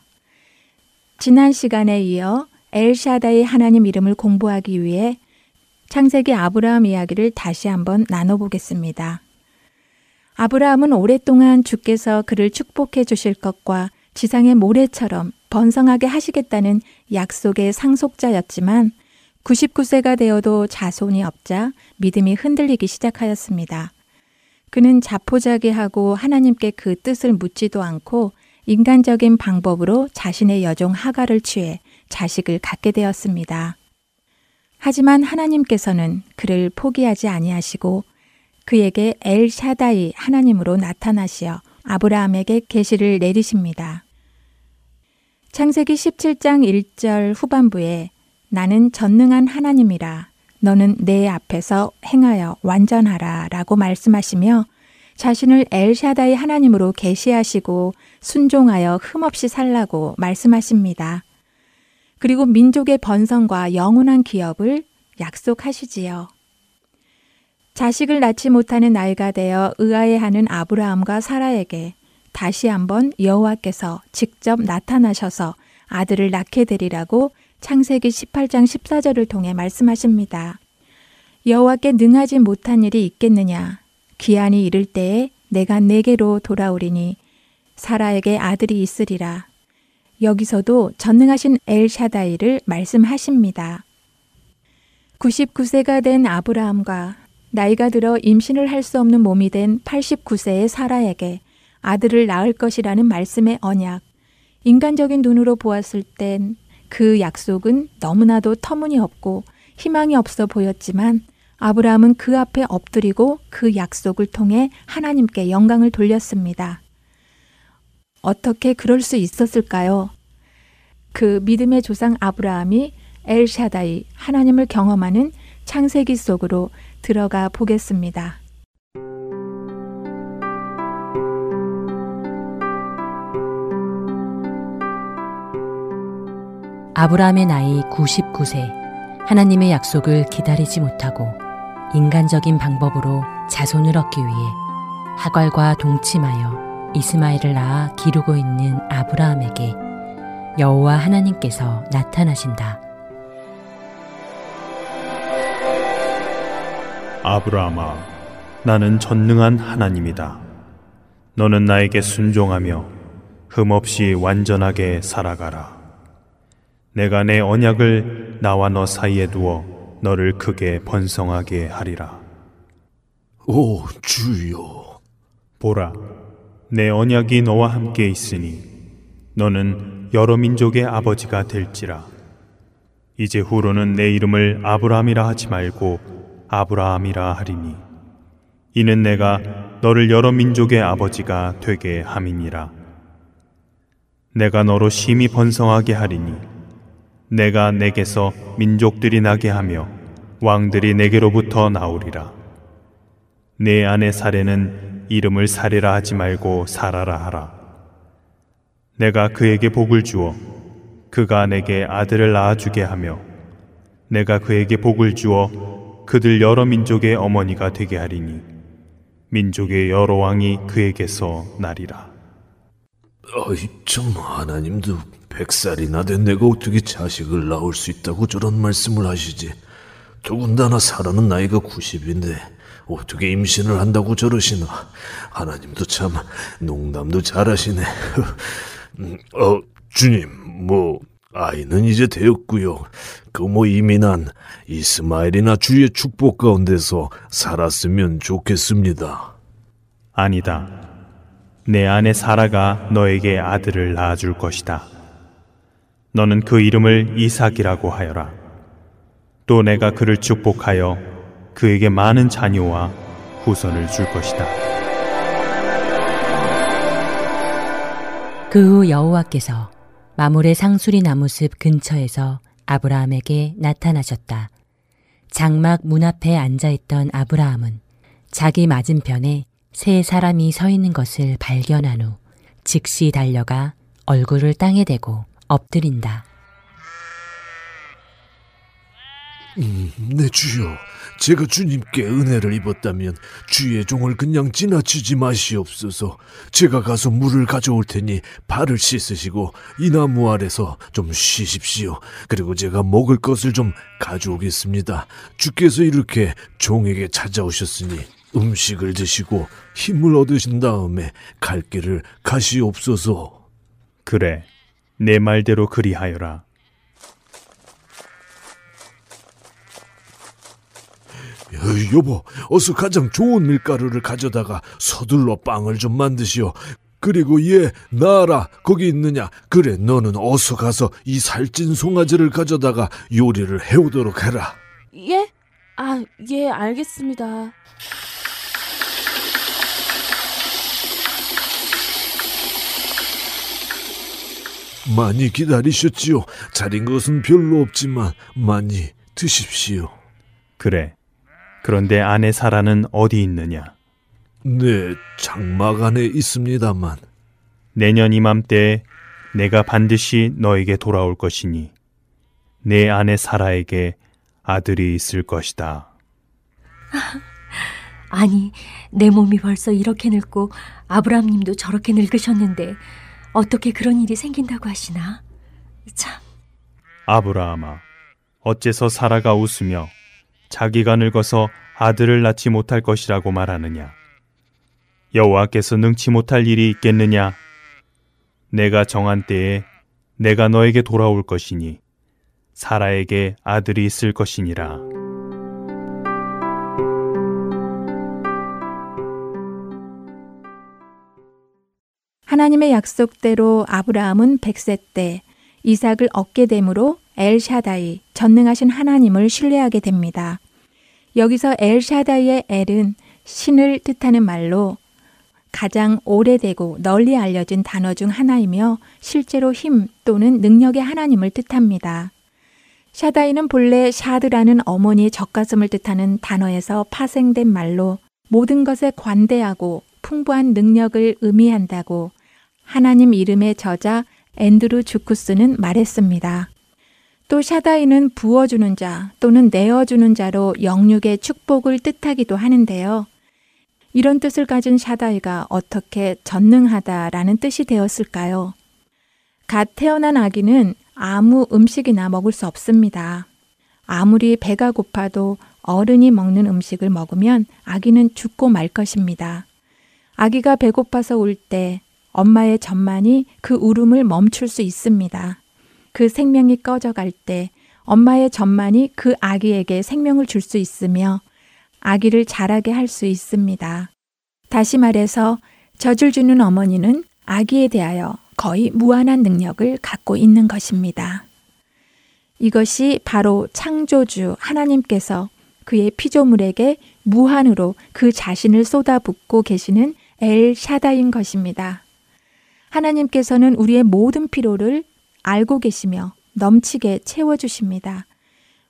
S5: 지난 시간에 이어 엘 샤다의 하나님 이름을 공부하기 위해 창세기 아브라함 이야기를 다시 한번 나눠보겠습니다. 아브라함은 오랫동안 주께서 그를 축복해 주실 것과 지상의 모래처럼 번성하게 하시겠다는 약속의 상속자였지만 99세가 되어도 자손이 없자 믿음이 흔들리기 시작하였습니다. 그는 자포자기하고 하나님께 그 뜻을 묻지도 않고 인간적인 방법으로 자신의 여종 하가를 취해 자식을 갖게 되었습니다. 하지만 하나님께서는 그를 포기하지 아니하시고 그에게 엘 샤다이 하나님으로 나타나시어 아브라함에게 계시를 내리십니다. 창세기 17장 1절 후반부에 나는 전능한 하나님이라 너는 내 앞에서 행하여 완전하라 라고 말씀하시며 자신을 엘샤다의 하나님으로 계시하시고 순종하여 흠없이 살라고 말씀하십니다. 그리고 민족의 번성과 영원한 기업을 약속하시지요. 자식을 낳지 못하는 나이가 되어 의아해하는 아브라함과 사라에게 다시 한번 여호와께서 직접 나타나셔서 아들을 낳게 되리라고 창세기 18장 14절을 통해 말씀하십니다. 여호와께 능하지 못한 일이 있겠느냐? 기한이 이를 때에 내가 내게로 돌아오리니 사라에게 아들이 있으리라. 여기서도 전능하신 엘샤다이를 말씀하십니다. 99세가 된 아브라함과 나이가 들어 임신을 할 수 없는 몸이 된 89세의 사라에게 아들을 낳을 것이라는 말씀의 언약. 인간적인 눈으로 보았을 땐 그 약속은 너무나도 터무니없고 희망이 없어 보였지만 아브라함은 그 앞에 엎드리고 그 약속을 통해 하나님께 영광을 돌렸습니다. 어떻게 그럴 수 있었을까요? 그 믿음의 조상 아브라함이 엘샤다이 하나님을 경험하는 창세기 속으로 들어가 보겠습니다.
S6: 아브라함의 나이 99세, 하나님의 약속을 기다리지 못하고 인간적인 방법으로 자손을 얻기 위해 하갈과 동침하여 이스마엘을 낳아 기르고 있는 아브라함에게 여호와 하나님께서 나타나신다.
S7: 아브라함아, 나는 전능한 하나님이다. 너는 나에게 순종하며 흠없이 완전하게 살아가라. 내가 내 언약을 나와 너 사이에 두어 너를 크게 번성하게 하리라.
S8: 오 주여,
S7: 보라, 내 언약이 너와 함께 있으니 너는 여러 민족의 아버지가 될지라. 이제 후로는 내 이름을 아브라함이라 하지 말고 아브라함이라 하리니 이는 내가 너를 여러 민족의 아버지가 되게 함이니라. 내가 너로 심히 번성하게 하리니 내가 내게서 민족들이 나게 하며 왕들이 내게로부터 나오리라. 내 안의 사례는 이름을 사례라 하지 말고 사라라 하라. 내가 그에게 복을 주어 그가 내게 아들을 낳아주게 하며 내가 그에게 복을 주어 그들 여러 민족의 어머니가 되게 하리니 민족의 여러 왕이 그에게서 나리라.
S8: 어이 참 하나님도 백살이나 된 내가 어떻게 자식을 낳을 수 있다고 저런 말씀을 하시지? 더군다나 사라는 나이가 90인데 어떻게 임신을 한다고 저러시나? 하나님도 참 농담도 잘하시네. 음, 어 주님 뭐 아이는 이제 되었고요. 그뭐 이민한 이스마엘이나 주의 축복 가운데서 살았으면 좋겠습니다.
S7: 아니다. 내 아내 사라가 너에게 아들을 낳아줄 것이다. 너는 그 이름을 이삭이라고 하여라. 또 내가 그를 축복하여 그에게 많은 자녀와 후손을 줄 것이다.
S6: 그 후 여호와께서 마물의 상수리 나무숲 근처에서 아브라함에게 나타나셨다. 장막 문 앞에 앉아 있던 아브라함은 자기 맞은편에 세 사람이 서 있는 것을 발견한 후 즉시 달려가 얼굴을 땅에 대고 엎드린다.
S8: 음, 네 주여. 제가 주님께 은혜를 입었다면 주의 종을 그냥 지나치지 마시옵소서. 제가 가서 물을 가져올 테니 발을 씻으시고 이 나무 아래서 좀 쉬십시오. 그리고 제가 먹을 것을 좀 가져오겠습니다. 주께서 이렇게 종에게 찾아오셨으니 음식을 드시고 힘을 얻으신 다음에 갈 길을 가시옵소서.
S7: 그래, 내 말대로 그리하여라.
S8: 여, 여보, 어서 가장 좋은 밀가루를 가져다가 서둘러 빵을 좀 만드시오. 그리고 얘 나라 거기 있느냐? 그래 너는 어서 가서 이 살찐 송아지를 가져다가 요리를 해오도록 해라.
S9: 예? 아, 예, 알겠습니다.
S8: 많이 기다리셨지요. 자린 것은 별로 없지만 많이 드십시오.
S7: 그래. 그런데 아내 사라는 어디 있느냐?
S8: 네, 장막 안에 있습니다만.
S7: 내년 이맘때에 내가 반드시 너에게 돌아올 것이니 내 아내 사라에게 아들이 있을 것이다.
S10: 아니, 내 몸이 벌써 이렇게 늙고 아브라함 님도 저렇게 늙으셨는데 어떻게 그런 일이 생긴다고 하시나? 참.
S7: 아브라함아, 어째서 사라가 웃으며 자기가 늙어서 아들을 낳지 못할 것이라고 말하느냐? 여호와께서 능치 못할 일이 있겠느냐? 내가 정한 때에 내가 너에게 돌아올 것이니 사라에게 아들이 있을 것이니라.
S5: 하나님의 약속대로 아브라함은 100세 때 이삭을 얻게 되므로 엘샤다이 전능하신 하나님을 신뢰하게 됩니다. 여기서 엘샤다이의 엘은 신을 뜻하는 말로 가장 오래되고 널리 알려진 단어 중 하나이며 실제로 힘 또는 능력의 하나님을 뜻합니다. 샤다이는 본래 샤드라는 어머니의 젖가슴을 뜻하는 단어에서 파생된 말로 모든 것에 관대하고 풍부한 능력을 의미한다고 하나님 이름의 저자 앤드루 주쿠스는 말했습니다. 또 샤다이는 부어주는 자 또는 내어주는 자로 영육의 축복을 뜻하기도 하는데요. 이런 뜻을 가진 샤다이가 어떻게 전능하다라는 뜻이 되었을까요? 갓 태어난 아기는 아무 음식이나 먹을 수 없습니다. 아무리 배가 고파도 어른이 먹는 음식을 먹으면 아기는 죽고 말 것입니다. 아기가 배고파서 울 때 엄마의 젖만이 그 울음을 멈출 수 있습니다. 그 생명이 꺼져갈 때 엄마의 젖만이 그 아기에게 생명을 줄 수 있으며 아기를 자라게 할 수 있습니다. 다시 말해서 젖을 주는 어머니는 아기에 대하여 거의 무한한 능력을 갖고 있는 것입니다. 이것이 바로 창조주 하나님께서 그의 피조물에게 무한으로 그 자신을 쏟아붓고 계시는 엘 샤다인 것입니다. 하나님께서는 우리의 모든 피로를 알고 계시며 넘치게 채워주십니다.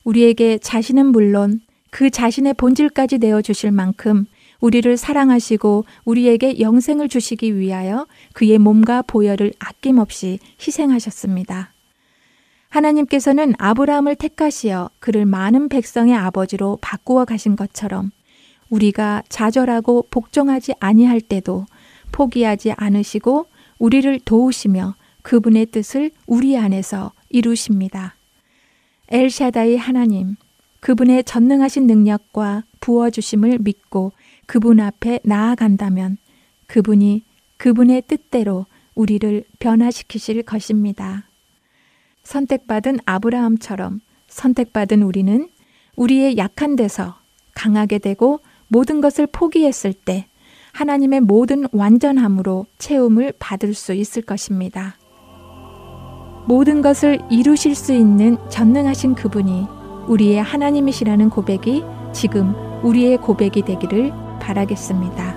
S5: 우리에게 자신은 물론 그 자신의 본질까지 내어주실 만큼 우리를 사랑하시고 우리에게 영생을 주시기 위하여 그의 몸과 보혈을 아낌없이 희생하셨습니다. 하나님께서는 아브라함을 택하시어 그를 많은 백성의 아버지로 바꾸어 가신 것처럼 우리가 좌절하고 복종하지 아니할 때도 포기하지 않으시고 우리를 도우시며 그분의 뜻을 우리 안에서 이루십니다. 엘샤다이 하나님, 그분의 전능하신 능력과 부어주심을 믿고 그분 앞에 나아간다면 그분이 그분의 뜻대로 우리를 변화시키실 것입니다. 선택받은 아브라함처럼 선택받은 우리는 우리의 약한 데서 강하게 되고 모든 것을 포기했을 때 하나님의 모든 완전함으로 채움을 받을 수 있을 것입니다. 모든 것을 이루실 수 있는 전능하신 그분이 우리의 하나님이시라는 고백이 지금 우리의 고백이 되기를 바라겠습니다.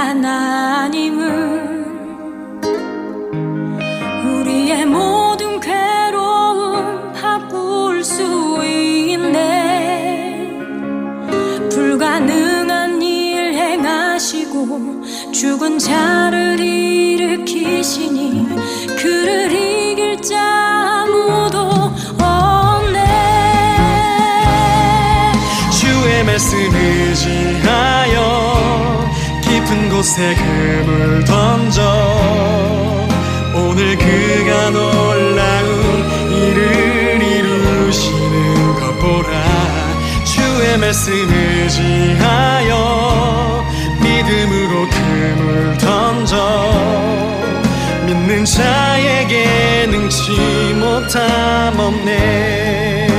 S11: 花に 세금을 던져. 오늘 그가 놀라운 일을 이루시는 것 보라 주의 말씀을
S12: 지하여 믿음으로 금을 던져. 믿는 자에게 능치 못함 없네.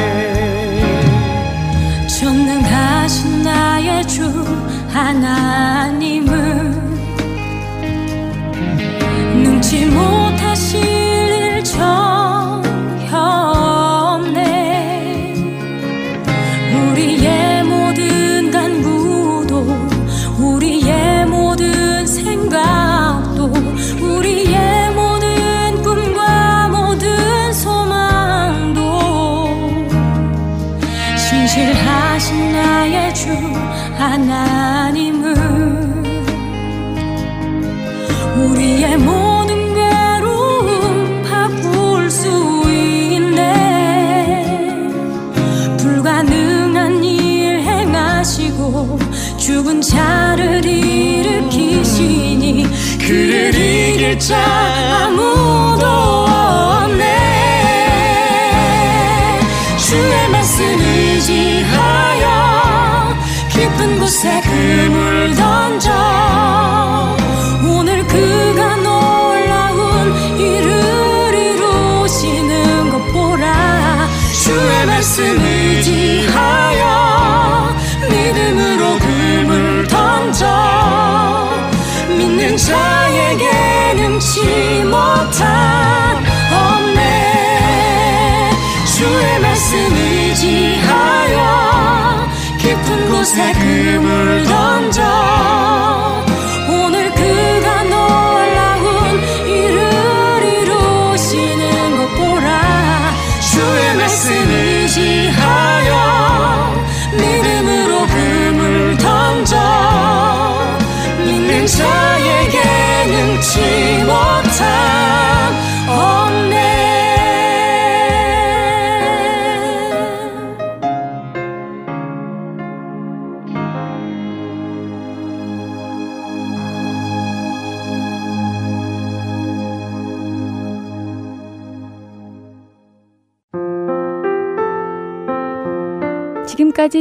S3: time.